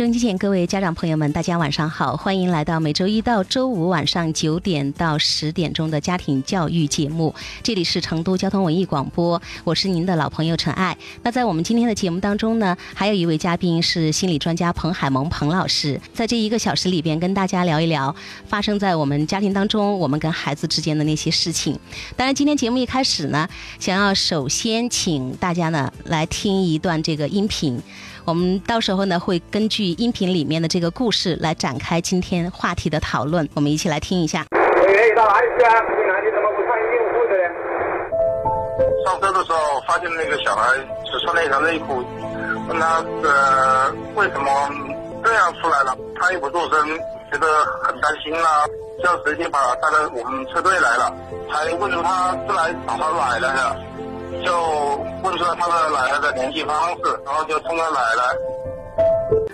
收音机前各位家长朋友们，大家晚上好，欢迎来到每周一到周五晚上九点到十点钟的家庭教育节目。这里是成都交通文艺广播，我是您的老朋友陈爱。那在我们今天的节目当中呢，还有一位嘉宾是心理专家彭海萌彭老师，在这一个小时里边跟大家聊一聊发生在我们家庭当中我们跟孩子之间的那些事情。当然，今天节目一开始呢，想要首先请大家呢来听一段这个音频。我们到时候呢会根据音频里面的这个故事来展开今天话题的讨论，我们一起来听一下。我愿意到哪里去啊？去哪里？怎么不穿衣服裤子呢？上车的时候发现那个小孩只穿了一条内裤，问他呃为什么这样出来了，他也不做声，觉得很担心啦，就直接把他带到我们车队来了，还问他是来找他奶奶的。就问出了他的奶奶的联系方式，然后就通了奶奶。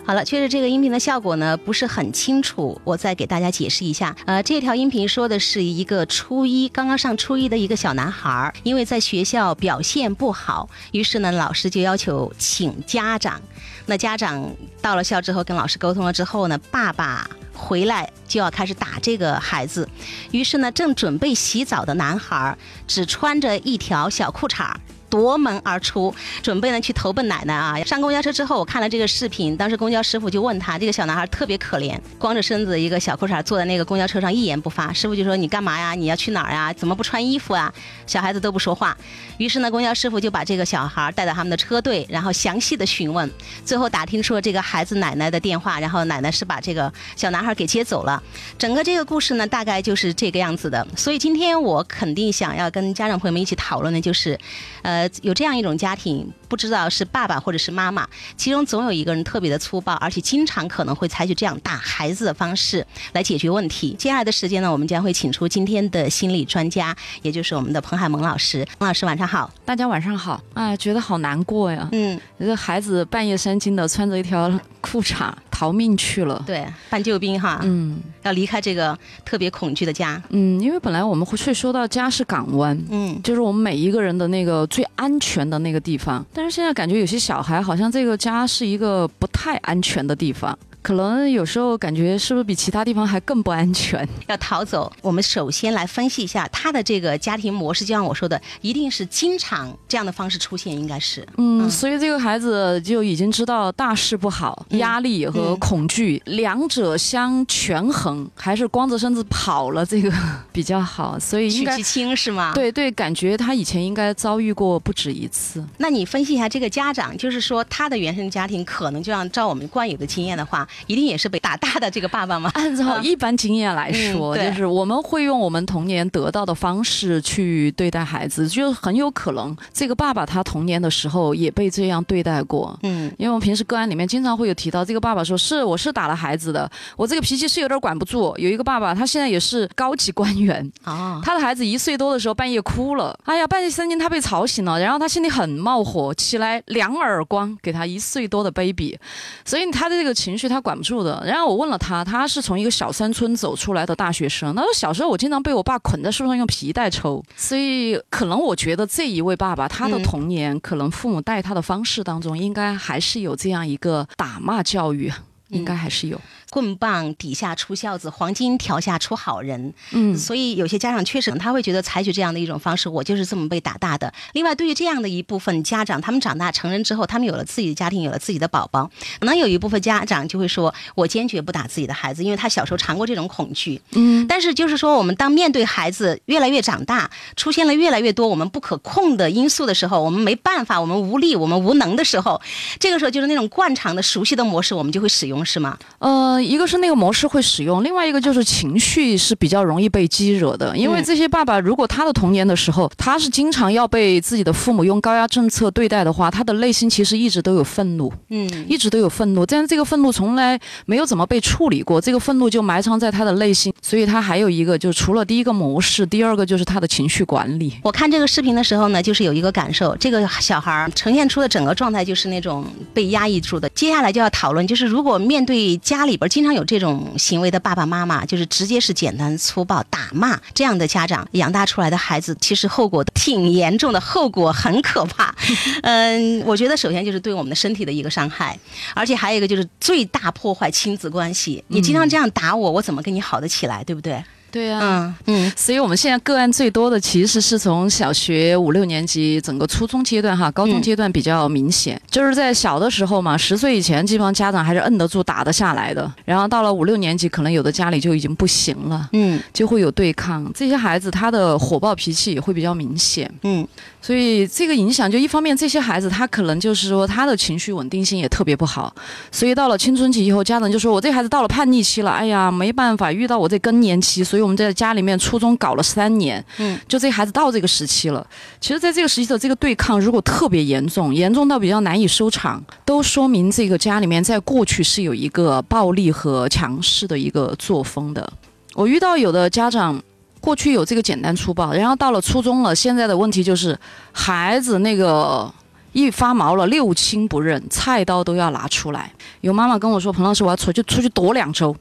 好了，确实这个音频的效果呢不是很清楚，我再给大家解释一下。呃，这条音频说的是一个初一刚刚上初一的一个小男孩，因为在学校表现不好，于是呢老师就要求请家长。那家长到了校之后跟老师沟通了之后呢，爸爸回来就要开始打这个孩子，于是呢正准备洗澡的男孩只穿着一条小裤衩。夺门而出，准备呢去投奔奶奶啊！上公交车之后，我看了这个视频，当时公交师傅就问他，这个小男孩特别可怜，光着身子一个小裤衩坐在那个公交车上一言不发。师傅就说：“你干嘛呀？你要去哪儿呀？怎么不穿衣服啊？”小孩子都不说话。于是呢，公交师傅就把这个小孩带到他们的车队，然后详细的询问，最后打听出了这个孩子奶奶的电话，然后奶奶是把这个小男孩给接走了。整个这个故事呢，大概就是这个样子的。所以今天我肯定想要跟家长朋友们一起讨论的就是，呃。呃，有这样一种家庭，不知道是爸爸或者是妈妈，其中总有一个人特别的粗暴，而且经常可能会采取这样打孩子的方式来解决问题。接下来的时间呢，我们将会请出今天的心理专家，也就是我们的彭海萌老师。彭老师晚上好，大家晚上好啊，觉得好难过呀。嗯，这个孩子半夜三更的穿着一条裤衩逃命去了，对，搬救兵哈，嗯，要离开这个特别恐惧的家，嗯，因为本来我们会说到家是港湾，嗯，就是我们每一个人的那个最。安全的那个地方，但是现在感觉有些小孩好像这个家是一个不太安全的地方。可能有时候感觉是不是比其他地方还更不安全？要逃走，我们首先来分析一下他的这个家庭模式。就像我说的，一定是经常这样的方式出现，应该是。嗯，所以这个孩子就已经知道大事不好，压力和恐惧两者相权衡，还是光着身子跑了这个比较好。所以应该取其轻是吗？对对，感觉他以前应该遭遇过不止一次。那你分析一下这个家长，就是说他的原生家庭可能就像照我们惯有的经验的话。一定也是被打大的这个爸爸吗？按照一般经验来说，就是我们会用我们童年得到的方式去对待孩子，就很有可能这个爸爸他童年的时候也被这样对待过。嗯，因为我们平时个案里面经常会有提到，这个爸爸说是我是打了孩子的，我这个脾气是有点管不住。有一个爸爸，他现在也是高级官员啊，他的孩子一岁多的时候半夜哭了，哎呀，半夜三更他被吵醒了，然后他心里很冒火，起来两耳光给他一岁多的 baby，所以他的这个情绪他。管不住的。然后我问了他，他是从一个小山村走出来的大学生。他说小时候我经常被我爸捆在树上用皮带抽，所以可能我觉得这一位爸爸他的童年，可能父母带他的方式当中，应该还是有这样一个打骂教育，应该还是有。棍棒底下出孝子，黄金条下出好人。嗯，所以有些家长确实他会觉得采取这样的一种方式，我就是这么被打大的。另外，对于这样的一部分家长，他们长大成人之后，他们有了自己的家庭，有了自己的宝宝，可能有一部分家长就会说：“我坚决不打自己的孩子，因为他小时候尝过这种恐惧。”嗯，但是就是说，我们当面对孩子越来越长大，出现了越来越多我们不可控的因素的时候，我们没办法，我们无力，我们无能的时候，这个时候就是那种惯常的、熟悉的模式，我们就会使用，是吗？呃。一个是那个模式会使用，另外一个就是情绪是比较容易被激惹的。因为这些爸爸，如果他的童年的时候，他是经常要被自己的父母用高压政策对待的话，他的内心其实一直都有愤怒，嗯，一直都有愤怒。但是这个愤怒从来没有怎么被处理过，这个愤怒就埋藏在他的内心。所以他还有一个，就是除了第一个模式，第二个就是他的情绪管理。我看这个视频的时候呢，就是有一个感受，这个小孩呈现出的整个状态就是那种被压抑住的。接下来就要讨论，就是如果面对家里边。经常有这种行为的爸爸妈妈，就是直接是简单粗暴打骂这样的家长养大出来的孩子，其实后果挺严重的，后果很可怕。嗯，我觉得首先就是对我们的身体的一个伤害，而且还有一个就是最大破坏亲子关系。你经常这样打我，我怎么跟你好得起来，对不对？对呀，嗯嗯，所以我们现在个案最多的其实是从小学五六年级，整个初中阶段哈，高中阶段比较明显，就是在小的时候嘛，十岁以前基本上家长还是摁得住、打得下来的，然后到了五六年级，可能有的家里就已经不行了，嗯，就会有对抗，这些孩子他的火爆脾气也会比较明显，嗯。所以这个影响，就一方面，这些孩子他可能就是说他的情绪稳定性也特别不好，所以到了青春期以后，家长就说我这孩子到了叛逆期了，哎呀，没办法，遇到我这更年期，所以我们在家里面初中搞了三年，嗯，就这孩子到这个时期了。其实，在这个时期的这个对抗，如果特别严重，严重到比较难以收场，都说明这个家里面在过去是有一个暴力和强势的一个作风的。我遇到有的家长。过去有这个简单粗暴，然后到了初中了，现在的问题就是孩子那个一发毛了，六亲不认，菜刀都要拿出来。有妈妈跟我说：“彭老师，我要出去出去躲两周。”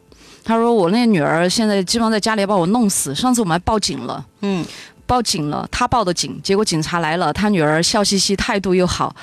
她说：“我那女儿现在基本上在家里把我弄死。上次我们还报警了，嗯，报警了，他报的警，结果警察来了，他女儿笑嘻嘻，态度又好。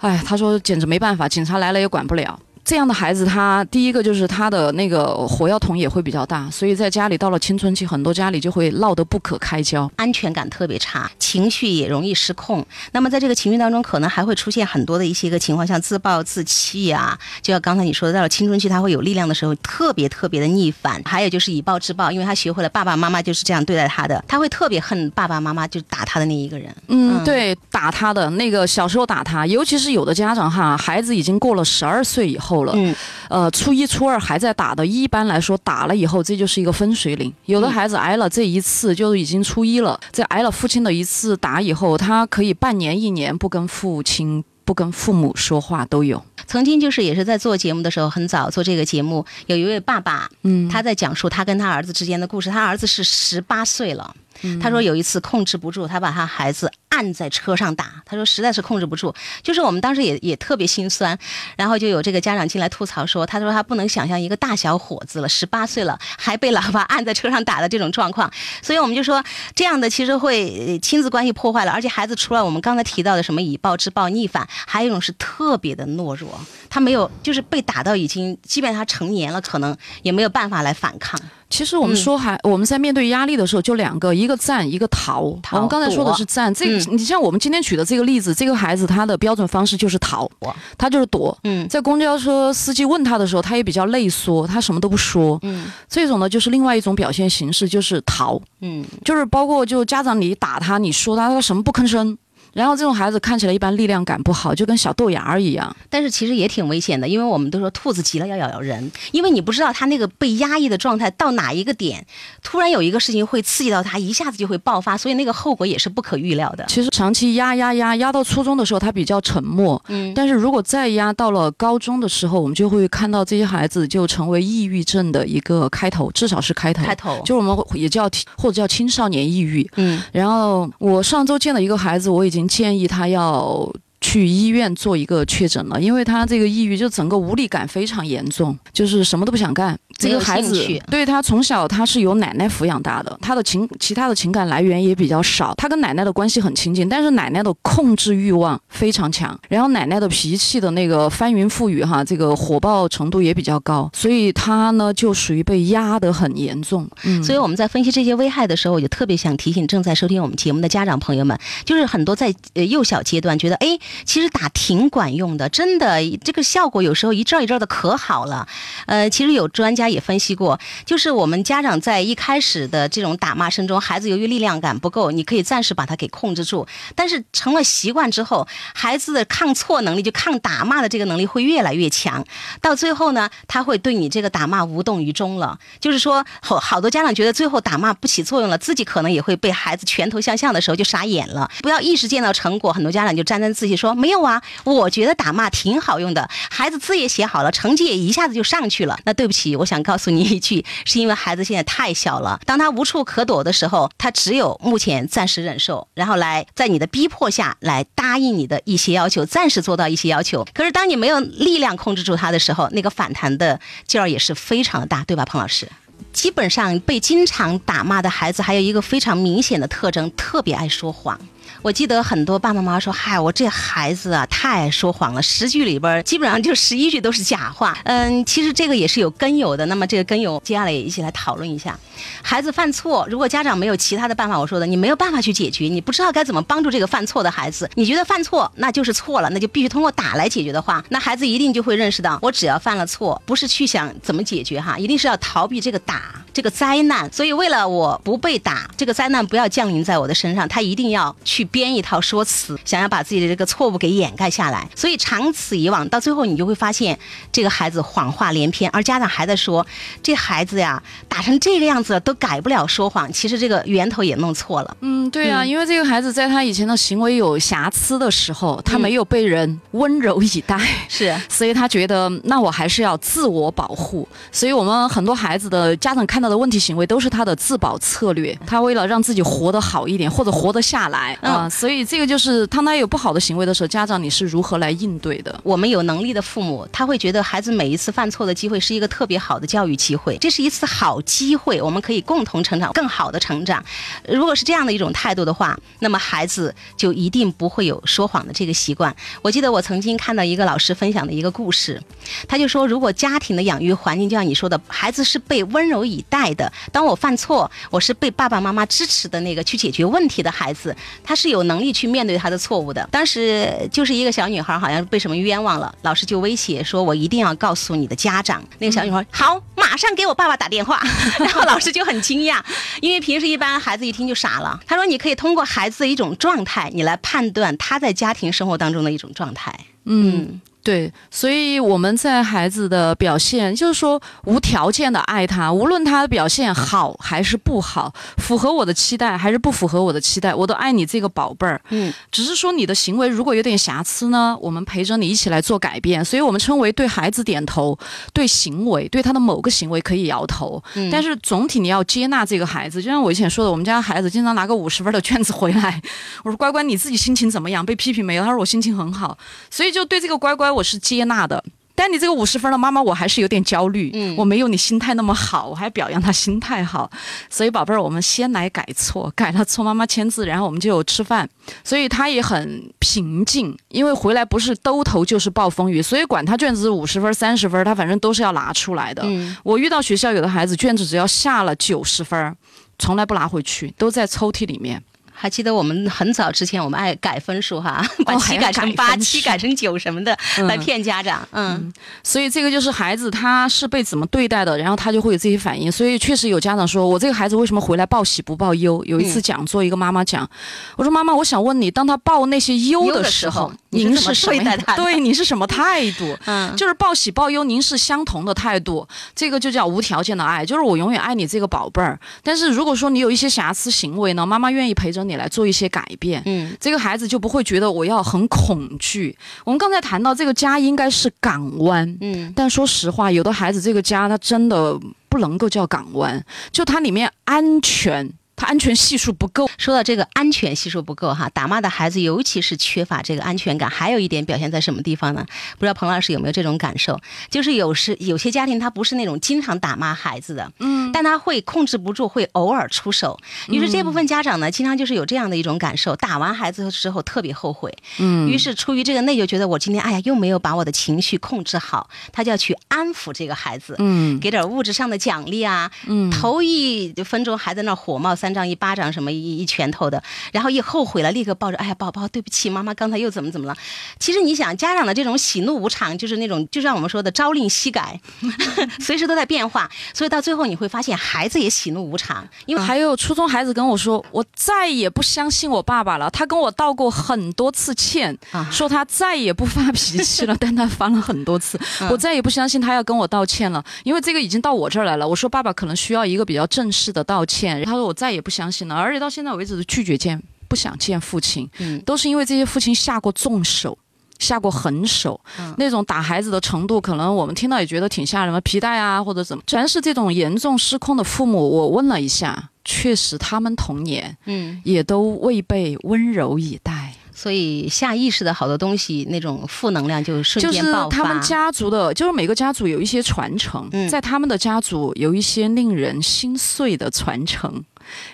哎，他说简直没办法，警察来了也管不了。”这样的孩子，他第一个就是他的那个火药桶也会比较大，所以在家里到了青春期，很多家里就会闹得不可开交，安全感特别差，情绪也容易失控。那么在这个情绪当中，可能还会出现很多的一些个情况，像自暴自弃啊，就像刚才你说的，到了青春期他会有力量的时候，特别特别的逆反。还有就是以暴制暴，因为他学会了爸爸妈妈就是这样对待他的，他会特别恨爸爸妈妈就打他的那一个人。嗯，对，打他的那个小时候打他，尤其是有的家长哈，孩子已经过了十二岁以后。了，嗯，呃，初一、初二还在打的，一般来说打了以后，这就是一个分水岭。有的孩子挨了这一次，就已经初一了，这挨了父亲的一次打以后，他可以半年、一年不跟父亲、不跟父母说话都有。曾经就是也是在做节目的时候，很早做这个节目，有一位爸爸，嗯，他在讲述他跟他儿子之间的故事。他儿子是十八岁了。他说有一次控制不住，他把他孩子按在车上打。他说实在是控制不住，就是我们当时也也特别心酸。然后就有这个家长进来吐槽说，他说他不能想象一个大小伙子了，十八岁了还被老爸按在车上打的这种状况。所以我们就说这样的其实会亲子关系破坏了，而且孩子除了我们刚才提到的什么以暴制暴逆反，还有一种是特别的懦弱，他没有就是被打到已经基本上成年了，可能也没有办法来反抗。其实我们说还我们在面对压力的时候，就两个，一个战，一个逃。我们刚才说的是战，这个你像我们今天举的这个例子，这个孩子他的标准方式就是逃，他就是躲。嗯，在公交车司机问他的时候，他也比较内缩，他什么都不说。嗯，这种呢就是另外一种表现形式，就是逃。嗯，就是包括就家长你打他，你说他，他什么不吭声。然后这种孩子看起来一般力量感不好，就跟小豆芽儿一样。但是其实也挺危险的，因为我们都说兔子急了要咬咬人，因为你不知道他那个被压抑的状态到哪一个点，突然有一个事情会刺激到他，一下子就会爆发，所以那个后果也是不可预料的。其实长期压压压压到初中的时候，他比较沉默。嗯。但是如果再压到了高中的时候，我们就会看到这些孩子就成为抑郁症的一个开头，至少是开头。开头。就我们也叫或者叫青少年抑郁。嗯。然后我上周见了一个孩子，我已经。建议他要。去医院做一个确诊了，因为他这个抑郁就整个无力感非常严重，就是什么都不想干。这个孩子对他从小他是由奶奶抚养大的，他的情其他的情感来源也比较少，他跟奶奶的关系很亲近，但是奶奶的控制欲望非常强，然后奶奶的脾气的那个翻云覆雨哈，这个火爆程度也比较高，所以他呢就属于被压得很严重。嗯，所以我们在分析这些危害的时候，我就特别想提醒正在收听我们节目的家长朋友们，就是很多在呃幼小阶段觉得哎。其实打挺管用的，真的，这个效果有时候一阵一阵的可好了。呃，其实有专家也分析过，就是我们家长在一开始的这种打骂声中，孩子由于力量感不够，你可以暂时把他给控制住。但是成了习惯之后，孩子的抗挫能力，就抗打骂的这个能力会越来越强。到最后呢，他会对你这个打骂无动于衷了。就是说，好好多家长觉得最后打骂不起作用了，自己可能也会被孩子拳头相向的时候就傻眼了。不要一时见到成果，很多家长就沾沾自喜说。没有啊，我觉得打骂挺好用的，孩子字也写好了，成绩也一下子就上去了。那对不起，我想想告诉你一句，是因为孩子现在太小了，当他无处可躲的时候，他只有目前暂时忍受，然后来在你的逼迫下来答应你的一些要求，暂时做到一些要求。可是当你没有力量控制住他的时候，那个反弹的劲儿也是非常的大，对吧，彭老师？基本上被经常打骂的孩子，还有一个非常明显的特征，特别爱说谎。我记得很多爸爸妈妈说：“嗨，我这孩子啊，太爱说谎了，十句里边基本上就十一句都是假话。”嗯，其实这个也是有根由的。那么这个根由，接下来也一起来讨论一下。孩子犯错，如果家长没有其他的办法，我说的，你没有办法去解决，你不知道该怎么帮助这个犯错的孩子，你觉得犯错那就是错了，那就必须通过打来解决的话，那孩子一定就会认识到，我只要犯了错，不是去想怎么解决哈，一定是要逃避这个打这个灾难。所以为了我不被打，这个灾难不要降临在我的身上，他一定要去。编一套说辞，想要把自己的这个错误给掩盖下来，所以长此以往，到最后你就会发现，这个孩子谎话连篇，而家长还在说，这孩子呀，打成这个样子都改不了说谎，其实这个源头也弄错了。嗯，对啊，因为这个孩子在他以前的行为有瑕疵的时候，他没有被人温柔以待，是，所以他觉得那我还是要自我保护，所以我们很多孩子的家长看到的问题行为都是他的自保策略，他为了让自己活得好一点或者活得下来啊。啊，所以这个就是当他有不好的行为的时候，家长你是如何来应对的？我们有能力的父母，他会觉得孩子每一次犯错的机会是一个特别好的教育机会，这是一次好机会，我们可以共同成长，更好的成长。如果是这样的一种态度的话，那么孩子就一定不会有说谎的这个习惯。我记得我曾经看到一个老师分享的一个故事，他就说，如果家庭的养育环境就像你说的，孩子是被温柔以待的，当我犯错，我是被爸爸妈妈支持的那个去解决问题的孩子，他是。有能力去面对他的错误的。当时就是一个小女孩，好像被什么冤枉了，老师就威胁说：“我一定要告诉你的家长。”那个小女孩好，马上给我爸爸打电话。然后老师就很惊讶，因为平时一般孩子一听就傻了。他说：“你可以通过孩子的一种状态，你来判断他在家庭生活当中的一种状态。”嗯。对，所以我们在孩子的表现，就是说无条件的爱他，无论他的表现好还是不好，符合我的期待还是不符合我的期待，我都爱你这个宝贝儿。嗯，只是说你的行为如果有点瑕疵呢，我们陪着你一起来做改变。所以我们称为对孩子点头，对行为，对他的某个行为可以摇头。嗯，但是总体你要接纳这个孩子。就像我以前说的，我们家孩子经常拿个五十分的卷子回来，我说乖乖，你自己心情怎么样？被批评没有？他说我心情很好。所以就对这个乖乖。我是接纳的，但你这个五十分的妈妈，我还是有点焦虑。嗯，我没有你心态那么好，我还表扬他心态好。所以宝贝儿，我们先来改错，改了错妈妈签字，然后我们就有吃饭。所以他也很平静，因为回来不是兜头就是暴风雨，所以管他卷子五十分、三十分，他反正都是要拿出来的。嗯，我遇到学校有的孩子卷子只要下了九十分，从来不拿回去，都在抽屉里面。还记得我们很早之前，我们爱改分数哈，把七改成八，七改成九什么的，来骗家长。嗯，所以这个就是孩子他是被怎么对待的，然后他就会有这些反应。所以确实有家长说我这个孩子为什么回来报喜不报忧？有一次讲座，一个妈妈讲，我说妈妈，我想问你，当他报那些忧的时候，您是什么？对，你是什么态度？嗯，就是报喜报忧，您是相同的态度，这个就叫无条件的爱，就是我永远爱你这个宝贝儿。但是如果说你有一些瑕疵行为呢，妈妈愿意陪着。你来做一些改变，嗯，这个孩子就不会觉得我要很恐惧。我们刚才谈到这个家应该是港湾，嗯，但说实话，有的孩子这个家他真的不能够叫港湾，就它里面安全。他安全系数不够。说到这个安全系数不够哈，打骂的孩子尤其是缺乏这个安全感。还有一点表现在什么地方呢？不知道彭老师有没有这种感受？就是有时有些家庭他不是那种经常打骂孩子的，嗯，但他会控制不住，会偶尔出手。于是这部分家长呢，经常就是有这样的一种感受：打完孩子之后特别后悔，嗯，于是出于这个内疚，觉得我今天哎呀又没有把我的情绪控制好，他就要去安抚这个孩子，嗯，给点物质上的奖励啊，嗯，头一分钟还在那火冒三。三丈一巴掌什么一一拳头的，然后一后悔了，立刻抱着，哎呀，宝宝，对不起，妈妈刚才又怎么怎么了？其实你想，家长的这种喜怒无常，就是那种，就像我们说的朝令夕改，随时都在变化，所以到最后你会发现，孩子也喜怒无常。因为还有初中孩子跟我说，我再也不相信我爸爸了。他跟我道过很多次歉，说他再也不发脾气了，但他发了很多次，我再也不相信他要跟我道歉了，因为这个已经到我这儿来了。我说爸爸可能需要一个比较正式的道歉，他说我再也。也不相信了，而且到现在为止都拒绝见，不想见父亲，嗯，都是因为这些父亲下过重手，下过狠手，那种打孩子的程度，可能我们听到也觉得挺吓人的，皮带啊或者怎么，全是这种严重失控的父母。我问了一下，确实他们童年，嗯，也都未被温柔以待。所以下意识的好多东西，那种负能量就瞬间爆发。就是他们家族的，就是每个家族有一些传承，在他们的家族有一些令人心碎的传承。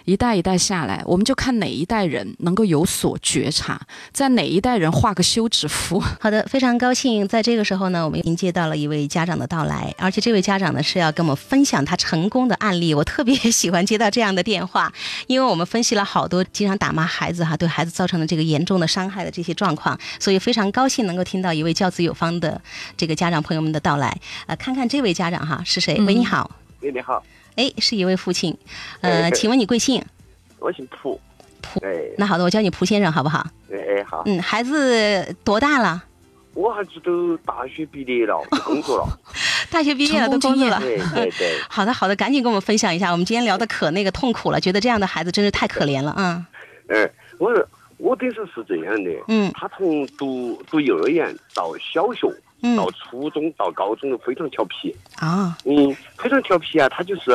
一代一代下来，我们就看哪一代人能够有所觉察，在哪一代人画个休止符。好的，非常高兴，在这个时候呢，我们迎接到了一位家长的到来，而且这位家长呢是要跟我们分享他成功的案例。我特别喜欢接到这样的电话，因为我们分析了好多经常打骂孩子哈，对孩子造成的这个严重的伤害的这些状况，所以非常高兴能够听到一位教子有方的这个家长朋友们的到来。呃，看看这位家长哈是谁？喂，你好。喂，你好。哎，是一位父亲，呃，请问你贵姓？我姓蒲。蒲。哎，那好的，我叫你蒲先生，好不好？哎，好。嗯，孩子多大了？我孩子都大学毕业了，工作了。大学毕业了，都工作了。对对对。好的好的，赶紧跟我们分享一下。我们今天聊的可那个痛苦了，觉得这样的孩子真是太可怜了啊。嗯，我我当时是这样的。嗯。他从读读幼儿园到小学。到初中到高中都非常调皮啊，嗯，非常调皮啊，他就是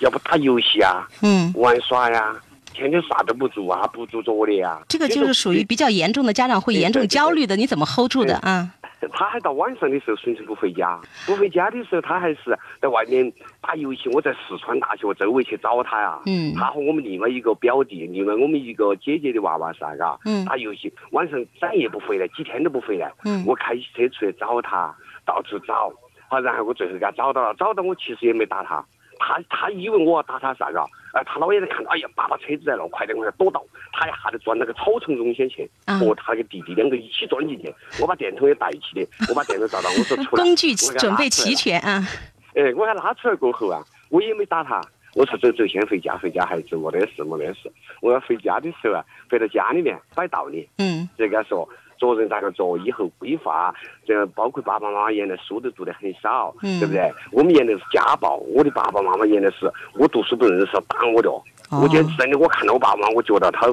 要不打游戏啊，嗯，玩耍呀，天天啥都不做啊，不做作业啊。这个就是属于比较严重的，家长会严重焦虑的，你怎么 hold 住的啊？他还到晚上的时候纯粹不回家，不回家的时候他还是在外面打游戏。我在四川大学周围去找他呀，嗯，他和我们另外一个表弟，另外我们一个姐姐的娃娃噻，嘎，嗯，打游戏，晚上整夜不回来，几天都不回来，嗯，我开车出去找他，到处找，好，然后我最后给他找到了，找到我其实也没打他。他他以为我要打他啥个？哎，他老爷子看到，哎呀，爸爸车子来了，快点，我要躲到。他一下子钻那个草丛中间去，和他那个弟弟两个一起钻进去。我把电筒也带起的，我把电筒照到，我说出来。工具准备齐全啊！哎，我给他拉出来过后啊，我也没打他。我说走走，先回家，回家孩子没得事，没得事。我要回家的时候啊，回到家里面摆道理。嗯。就跟他说。做人咋个做？以后规划，这包括爸爸妈妈原来书都读得很少，对不对？我们原来是家暴，我的爸爸妈妈原来是我读书不认识打我的。我觉得真的，我看到我爸妈，我觉得他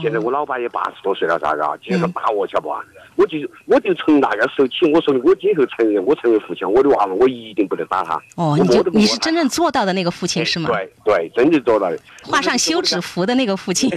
现在我老爸也八十多岁了，咋个？经常打我，晓得不？我就我就从那个时候起，我说的，我今后承认我成为父亲，我的娃娃我一定不能打他。哦，你就你是真正做到的那个父亲是吗？对对，真正做到的。画上休止符的那个父亲。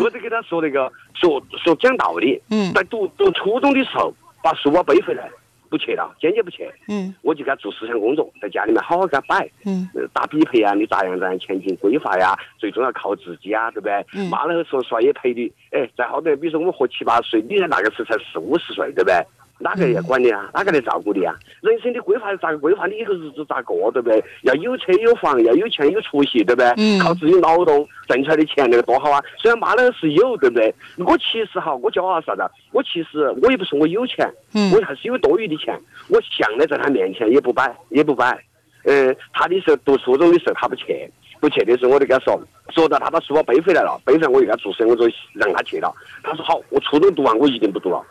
我就给他说那 个。说说讲道理，嗯，在读读初中的时候，把书包背回来，不去了，坚决不去。嗯，我就给他做思想工作，在家里面好好给他摆。嗯，打匹配啊，你咋样咋样前进规划呀？最终要靠自己啊，对不对？嗯，妈了说实话也陪你。哎，在后头，比如说我们活七八十岁，你在那个时候才四五十岁，对不对？哪个要管你啊？哪个来照顾你啊？人生的规划是咋个规划？你以后日子咋过？对不对？要有车有房，要有钱有出息，对不对？嗯。靠自己劳动挣出来的钱，那个多好啊！虽然妈那个是有，对不对？我其实哈，我骄傲啥子？我其实我也不是我有钱，嗯，我还是有多余的钱。我向来在他面前也不摆，也不摆。嗯，他的时候读初中的时候他不去，不去的时候我就跟他说，说到他把书包背回来了，背回来我就给他做事，我说让他去了。他说好，我初中读完我一定不读了。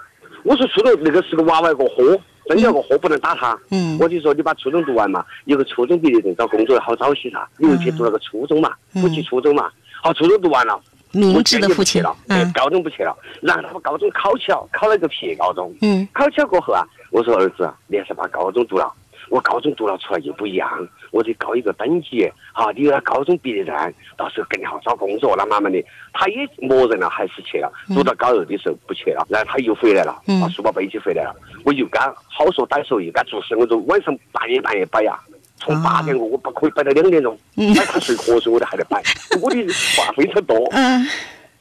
我说初中那个是个娃娃个货，真要个货不能打他。嗯，我就说你把初中读完嘛，有个初中毕业证，找工作好找些噻。你又去读了个初中嘛，不去初中嘛。好，初中读完了，明智的父亲了。嗯，高中不去了，然后他把高中考起了，考了个撇高中。嗯，考起了过后啊，我说儿子，你还是把高中读了。我高中读了出来就不一样，我得搞一个等级，好，你有了高中毕业证，到时候更好找工作了。慢慢的，他也默认了，还是去了。读到高二的时候不去了，然后他又回来了，把书包背起回来了。我又干好说歹说，又干做事。我说晚上半夜半夜摆呀，从八点过我不可以摆到两点钟，摆他睡瞌睡我都还在摆。我的话非常多。嗯。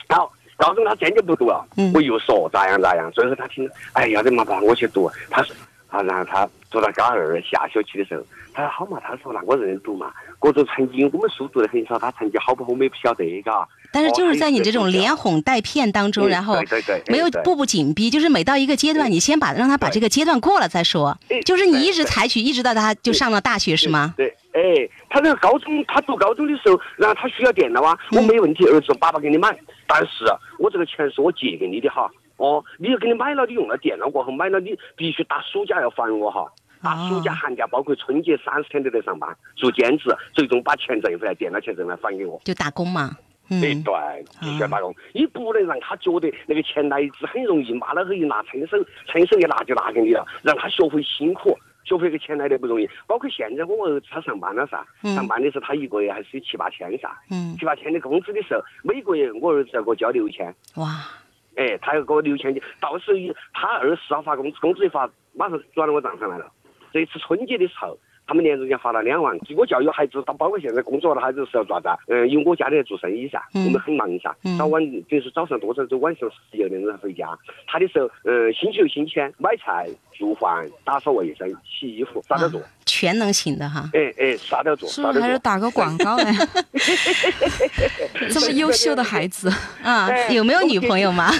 好，高中他坚决不读了，我又说咋样咋样，最后他听，哎呀，的妈爸，我去读。他说。啊，然后他读到高二下学期的时候，他说好嘛，他说那我认读嘛，各种成绩我们书读的很少，他成绩好不好我们也不晓得，嘎。但是就是在你这种连哄带骗当中，然后没有步步紧逼，就是每到一个阶段，你先把让他把这个阶段过了再说。就是你一直采取，一直到他就上了大学是吗？对，哎，他那个高中，他读高中的时候，然后他需要电脑啊，我没问题，儿子，爸爸给你买，但是我这个钱是我借给你的哈。哦，你要给你买了，你用了电脑过后买了，你必须打暑假要还我哈。打暑假、寒假，包括春节三十天都在上班，做兼职，最终把钱挣回来，电脑钱挣来返给我。就打工嘛。哎，对，必须要打工，你不能让他觉得那个钱来之很容易，妈老汉一拿，伸手伸手一拿就拿给你了，让他学会辛苦，学会个钱来的不容易。包括现在我儿子他上班了噻，上班的时候他一个月还是有七八千噻，七八千的工资的时候，每个月我儿子要给我交六千。哇！哎，他要给我六千几，到时候他二十号发工资，工资一发，马上转到我账上来了。这次春节的时候。他们年终奖发了两万，自我教育孩子，他包括现在工作了孩子是要咋子？嗯，因为我家里在做生意噻，我们很忙噻，早晚就是早上多少，就晚上十一点钟才回家。他的时候，嗯，星期六、星期天买菜、做饭、打扫卫生、洗衣服，啥都做。全能型的哈，哎哎，啥都做，是不是还是打个广告呢？这么优秀的孩子啊，有没有女朋友吗？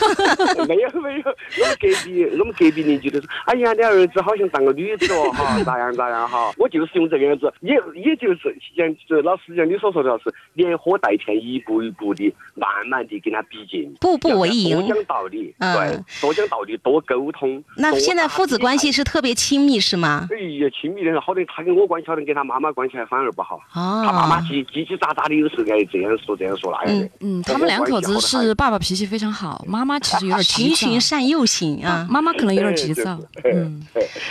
没有 没有，我们隔壁我们隔壁邻居都说，哎呀，你儿子好像当个女子哦，哈，咋样咋样哈？我就是用这个样子，也也就是像就老师像你所说的，是连喝带骗，一步一步的，慢慢的跟他逼近，步步为营，多讲道理，对，多讲道理，多沟通。那现在父子关系是特别亲密是吗？哎呀，亲密的好。他跟我关系好，跟他妈妈关系还反而不好。哦，他妈妈叽叽叽喳喳的，有时候该这样说这样说那样的。嗯，他们两口子是爸爸脾气非常好，妈妈其实有点循循善诱型啊。妈妈可能有点急躁。嗯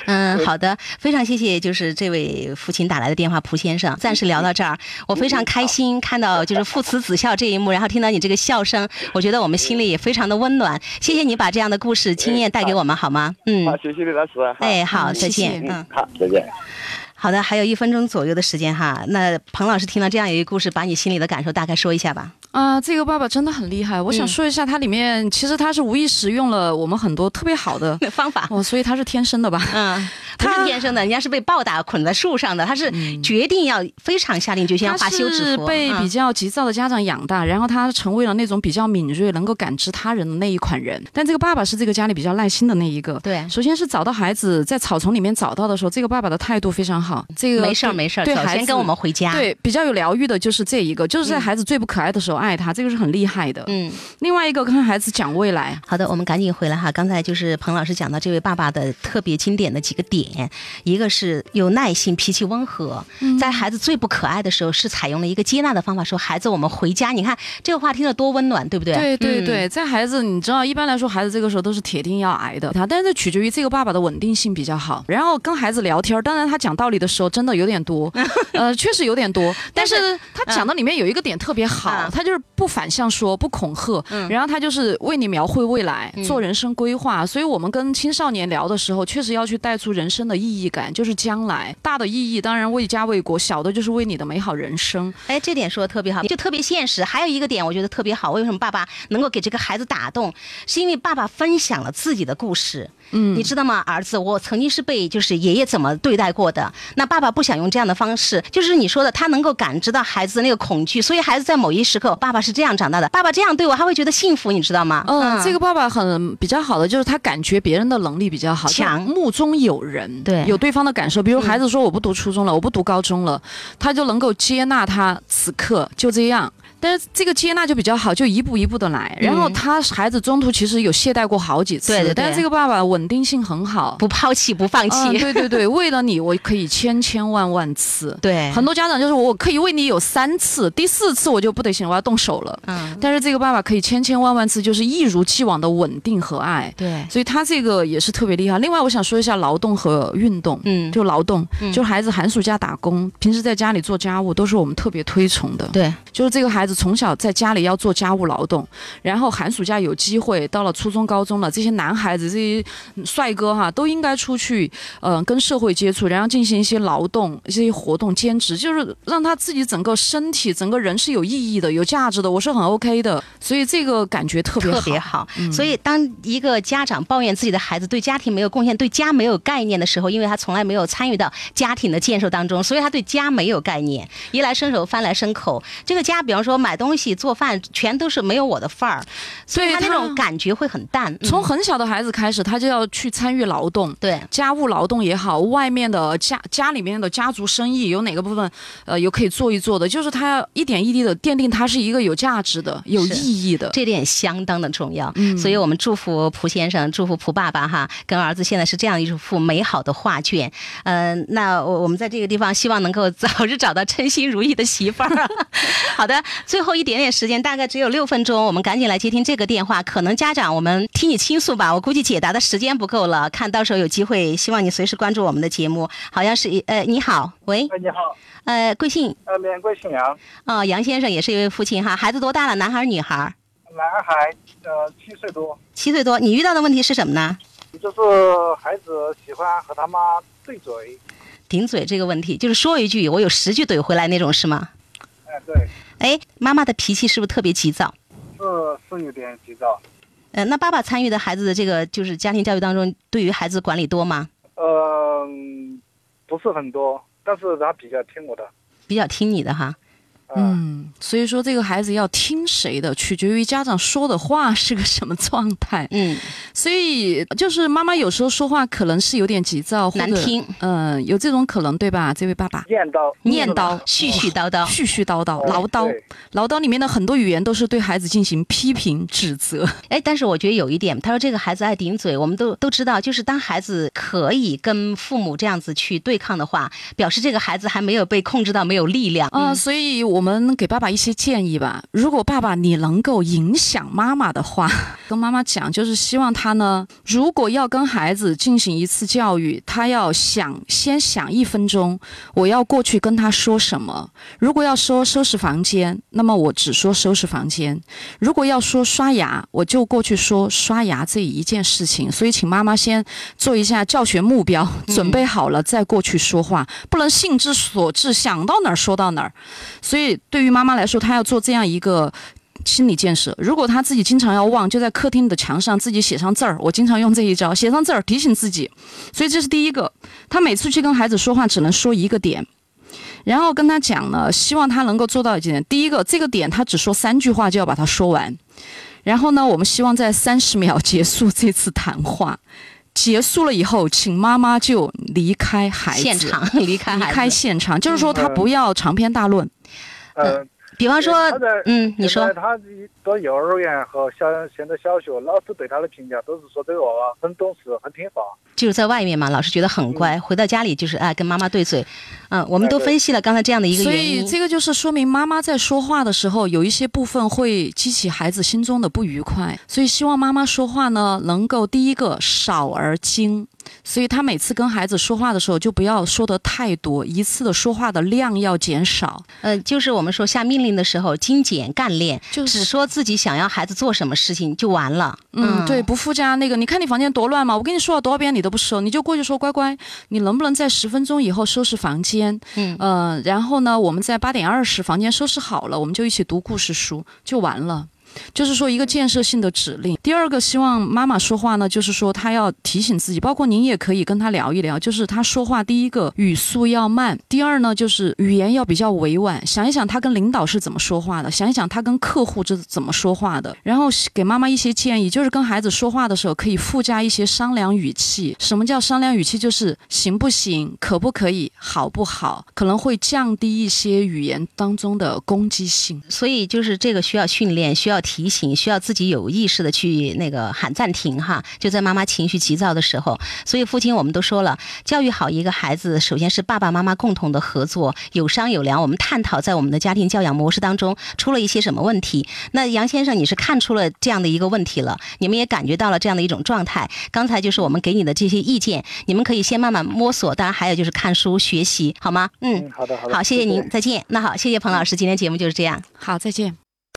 嗯，好的，非常谢谢，就是这位父亲打来的电话，蒲先生。暂时聊到这儿，我非常开心看到就是父慈子孝这一幕，然后听到你这个笑声，我觉得我们心里也非常的温暖。谢谢你把这样的故事经验带给我们，好吗？嗯，好，谢谢李老师。哎，好，再见。嗯，好，再见。好的，还有一分钟左右的时间哈。那彭老师听了这样一个故事，把你心里的感受大概说一下吧。啊，这个爸爸真的很厉害。我想说一下，他里面其实他是无意识用了我们很多特别好的 方法，哦，所以他是天生的吧？嗯，他是天生的，人家是被暴打捆在树上的，他是决定要非常下定决心要画休止符。是被比较急躁的家长养大，然后他成为了那种比较敏锐、能够感知他人的那一款人。但这个爸爸是这个家里比较耐心的那一个。对，首先是找到孩子在草丛里面找到的时候，这个爸爸的态度非常好。这个没事儿没事儿，对孩子跟我们回家。对，比较有疗愈的就是这一个，就是在孩子最不可爱的时候爱他，这个是很厉。害的，嗯，另外一个跟孩子讲未来。好的，我们赶紧回来哈。刚才就是彭老师讲到这位爸爸的特别经典的几个点，一个是有耐心，脾气温和，在孩子最不可爱的时候，是采用了一个接纳的方法，说孩子，我们回家。你看这个话听着多温暖，对不对？对对对，在孩子，你知道，一般来说，孩子这个时候都是铁定要挨的，他，但是取决于这个爸爸的稳定性比较好。然后跟孩子聊天，当然他讲道理的时候真的有点多，呃，确实有点多，但是他讲的里面有一个点特别好，他就是不反向说，不恐吓。嗯，然后他就是为你描绘未来，做人生规划。所以我们跟青少年聊的时候，确实要去带出人生的意义感，就是将来大的意义，当然为家为国；小的就是为你的美好人生。哎，这点说的特别好，就特别现实。还有一个点，我觉得特别好。为什么爸爸能够给这个孩子打动？是因为爸爸分享了自己的故事。嗯，你知道吗，儿子？我曾经是被就是爷爷怎么对待过的。那爸爸不想用这样的方式，就是你说的，他能够感知到孩子的那个恐惧，所以孩子在某一时刻，爸爸是这样长大的。爸爸这样对我，他会觉得幸福，你知道吗？嗯，这个爸爸很比较好的，就是他感觉别人的能力比较好，强，目中有人，对，有对方的感受。比如孩子说我不读初中了，我不读高中了，他就能够接纳他此刻就这样。但是这个接纳就比较好，就一步一步的来。然后他孩子中途其实有懈怠过好几次，对对。但是这个爸爸稳定性很好，不抛弃不放弃。对对对，为了你我可以千千万万次。对，很多家长就是我可以为你有三次，第四次我就不得行，我要动手了。嗯。但是这个爸爸可以千千万万次，就是一如既往的稳定和爱。对。所以他这个也是特别厉害。另外，我想说一下劳动和运动。嗯。就劳动，就孩子寒暑假打工，平时在家里做家务，都是我们特别推崇的。对。就是这个孩子从小在家。里要做家务劳动，然后寒暑假有机会到了初中高中了，这些男孩子这些帅哥哈都应该出去，嗯，跟社会接触，然后进行一些劳动、一些活动、兼职，就是让他自己整个身体、整个人是有意义的、有价值的。我是很 OK 的，所以这个感觉特别特别好。所以当一个家长抱怨自己的孩子对家庭没有贡献、对家没有概念的时候，因为他从来没有参与到家庭的建设当中，所以他对家没有概念，衣来伸手、饭来伸口。这个家，比方说买东西做。饭全都是没有我的份儿，所以他那种感觉会很淡。从很小的孩子开始，他就要去参与劳动，对家务劳动也好，外面的家家里面的家族生意有哪个部分，呃，有可以做一做的，就是他要一点一滴的奠定他是一个有价值的、有意义的，这点相当的重要。所以我们祝福蒲先生，祝福蒲爸爸哈，跟儿子现在是这样一幅美好的画卷。嗯，那我我们在这个地方希望能够早日找到称心如意的媳妇儿。好的，最后一点点时间，大概只有六分钟，我们赶紧来接听这个电话。可能家长，我们听你倾诉吧，我估计解答的时间不够了。看到时候有机会，希望你随时关注我们的节目。好像是呃，你好，喂，哎，你好，呃，贵姓？呃，免贵姓杨。哦，杨先生也是一位父亲哈，孩子多大了？男孩女孩？男孩，呃，七岁多。七岁多，你遇到的问题是什么呢？就是孩子喜欢和他妈对嘴。顶嘴这个问题，就是说一句，我有十句怼回来那种，是吗？哎，妈妈的脾气是不是特别急躁？是，是有点急躁。呃，那爸爸参与的孩子的这个就是家庭教育当中，对于孩子管理多吗？嗯，不是很多，但是他比较听我的。比较听你的哈。嗯，所以说这个孩子要听谁的，取决于家长说的话是个什么状态。嗯，所以就是妈妈有时候说话可能是有点急躁，难听。嗯，有这种可能对吧？这位爸爸念叨念叨，絮絮叨叨，絮絮叨叨，唠叨，唠叨里面的很多语言都是对孩子进行批评指责。哎，但是我觉得有一点，他说这个孩子爱顶嘴，我们都都知道，就是当孩子可以跟父母这样子去对抗的话，表示这个孩子还没有被控制到没有力量啊。所以我。我们给爸爸一些建议吧。如果爸爸你能够影响妈妈的话，跟妈妈讲，就是希望他呢，如果要跟孩子进行一次教育，他要想先想一分钟，我要过去跟他说什么。如果要说收拾房间，那么我只说收拾房间；如果要说刷牙，我就过去说刷牙这一件事情。所以，请妈妈先做一下教学目标，准备好了再过去说话，不能兴之所至，想到哪儿说到哪儿。所以。对于妈妈来说，她要做这样一个心理建设。如果她自己经常要忘，就在客厅的墙上自己写上字儿。我经常用这一招，写上字儿提醒自己。所以这是第一个。她每次去跟孩子说话，只能说一个点，然后跟他讲呢，希望他能够做到一点。第一个，这个点他只说三句话就要把它说完。然后呢，我们希望在三十秒结束这次谈话。结束了以后，请妈妈就离开孩子现场，离开离开现场，就是说他不要长篇大论。呃，比方说，嗯，你说他到幼儿园和小现在小学，老师对他的评价都是说这个娃娃很懂事，很听话。就是在外面嘛，老师觉得很乖，回到家里就是哎跟妈妈对嘴。嗯，我们都分析了刚才这样的一个原因。所以这个就是说明妈妈在说话的时候，有一些部分会激起孩子心中的不愉快。所以希望妈妈说话呢，能够第一个少而精。所以她每次跟孩子说话的时候，就不要说的太多，一次的说话的量要减少。嗯，就是我们说下命令的时候，精简干练，就只说自己想要孩子做什么事情就完了。嗯，对，不附加那个。你看你房间多乱嘛？我跟你说了多少遍，你都不收，你就过去说乖乖，你能不能在十分钟以后收拾房间？嗯，呃，然后呢，我们在八点二十房间收拾好了，我们就一起读故事书，就完了。就是说一个建设性的指令。第二个，希望妈妈说话呢，就是说她要提醒自己，包括您也可以跟她聊一聊，就是她说话第一个语速要慢，第二呢就是语言要比较委婉。想一想她跟领导是怎么说话的，想一想她跟客户是怎么说话的，然后给妈妈一些建议，就是跟孩子说话的时候可以附加一些商量语气。什么叫商量语气？就是行不行，可不可以，好不好，可能会降低一些语言当中的攻击性。所以就是这个需要训练，需要。提醒需要自己有意识的去那个喊暂停哈，就在妈妈情绪急躁的时候。所以父亲我们都说了，教育好一个孩子，首先是爸爸妈妈共同的合作，有商有量。我们探讨在我们的家庭教养模式当中出了一些什么问题。那杨先生，你是看出了这样的一个问题了，你们也感觉到了这样的一种状态。刚才就是我们给你的这些意见，你们可以先慢慢摸索。当然还有就是看书学习，好吗？嗯，好的，好的。好，谢谢您，再见。那好，谢谢彭老师，今天节目就是这样。好，再见。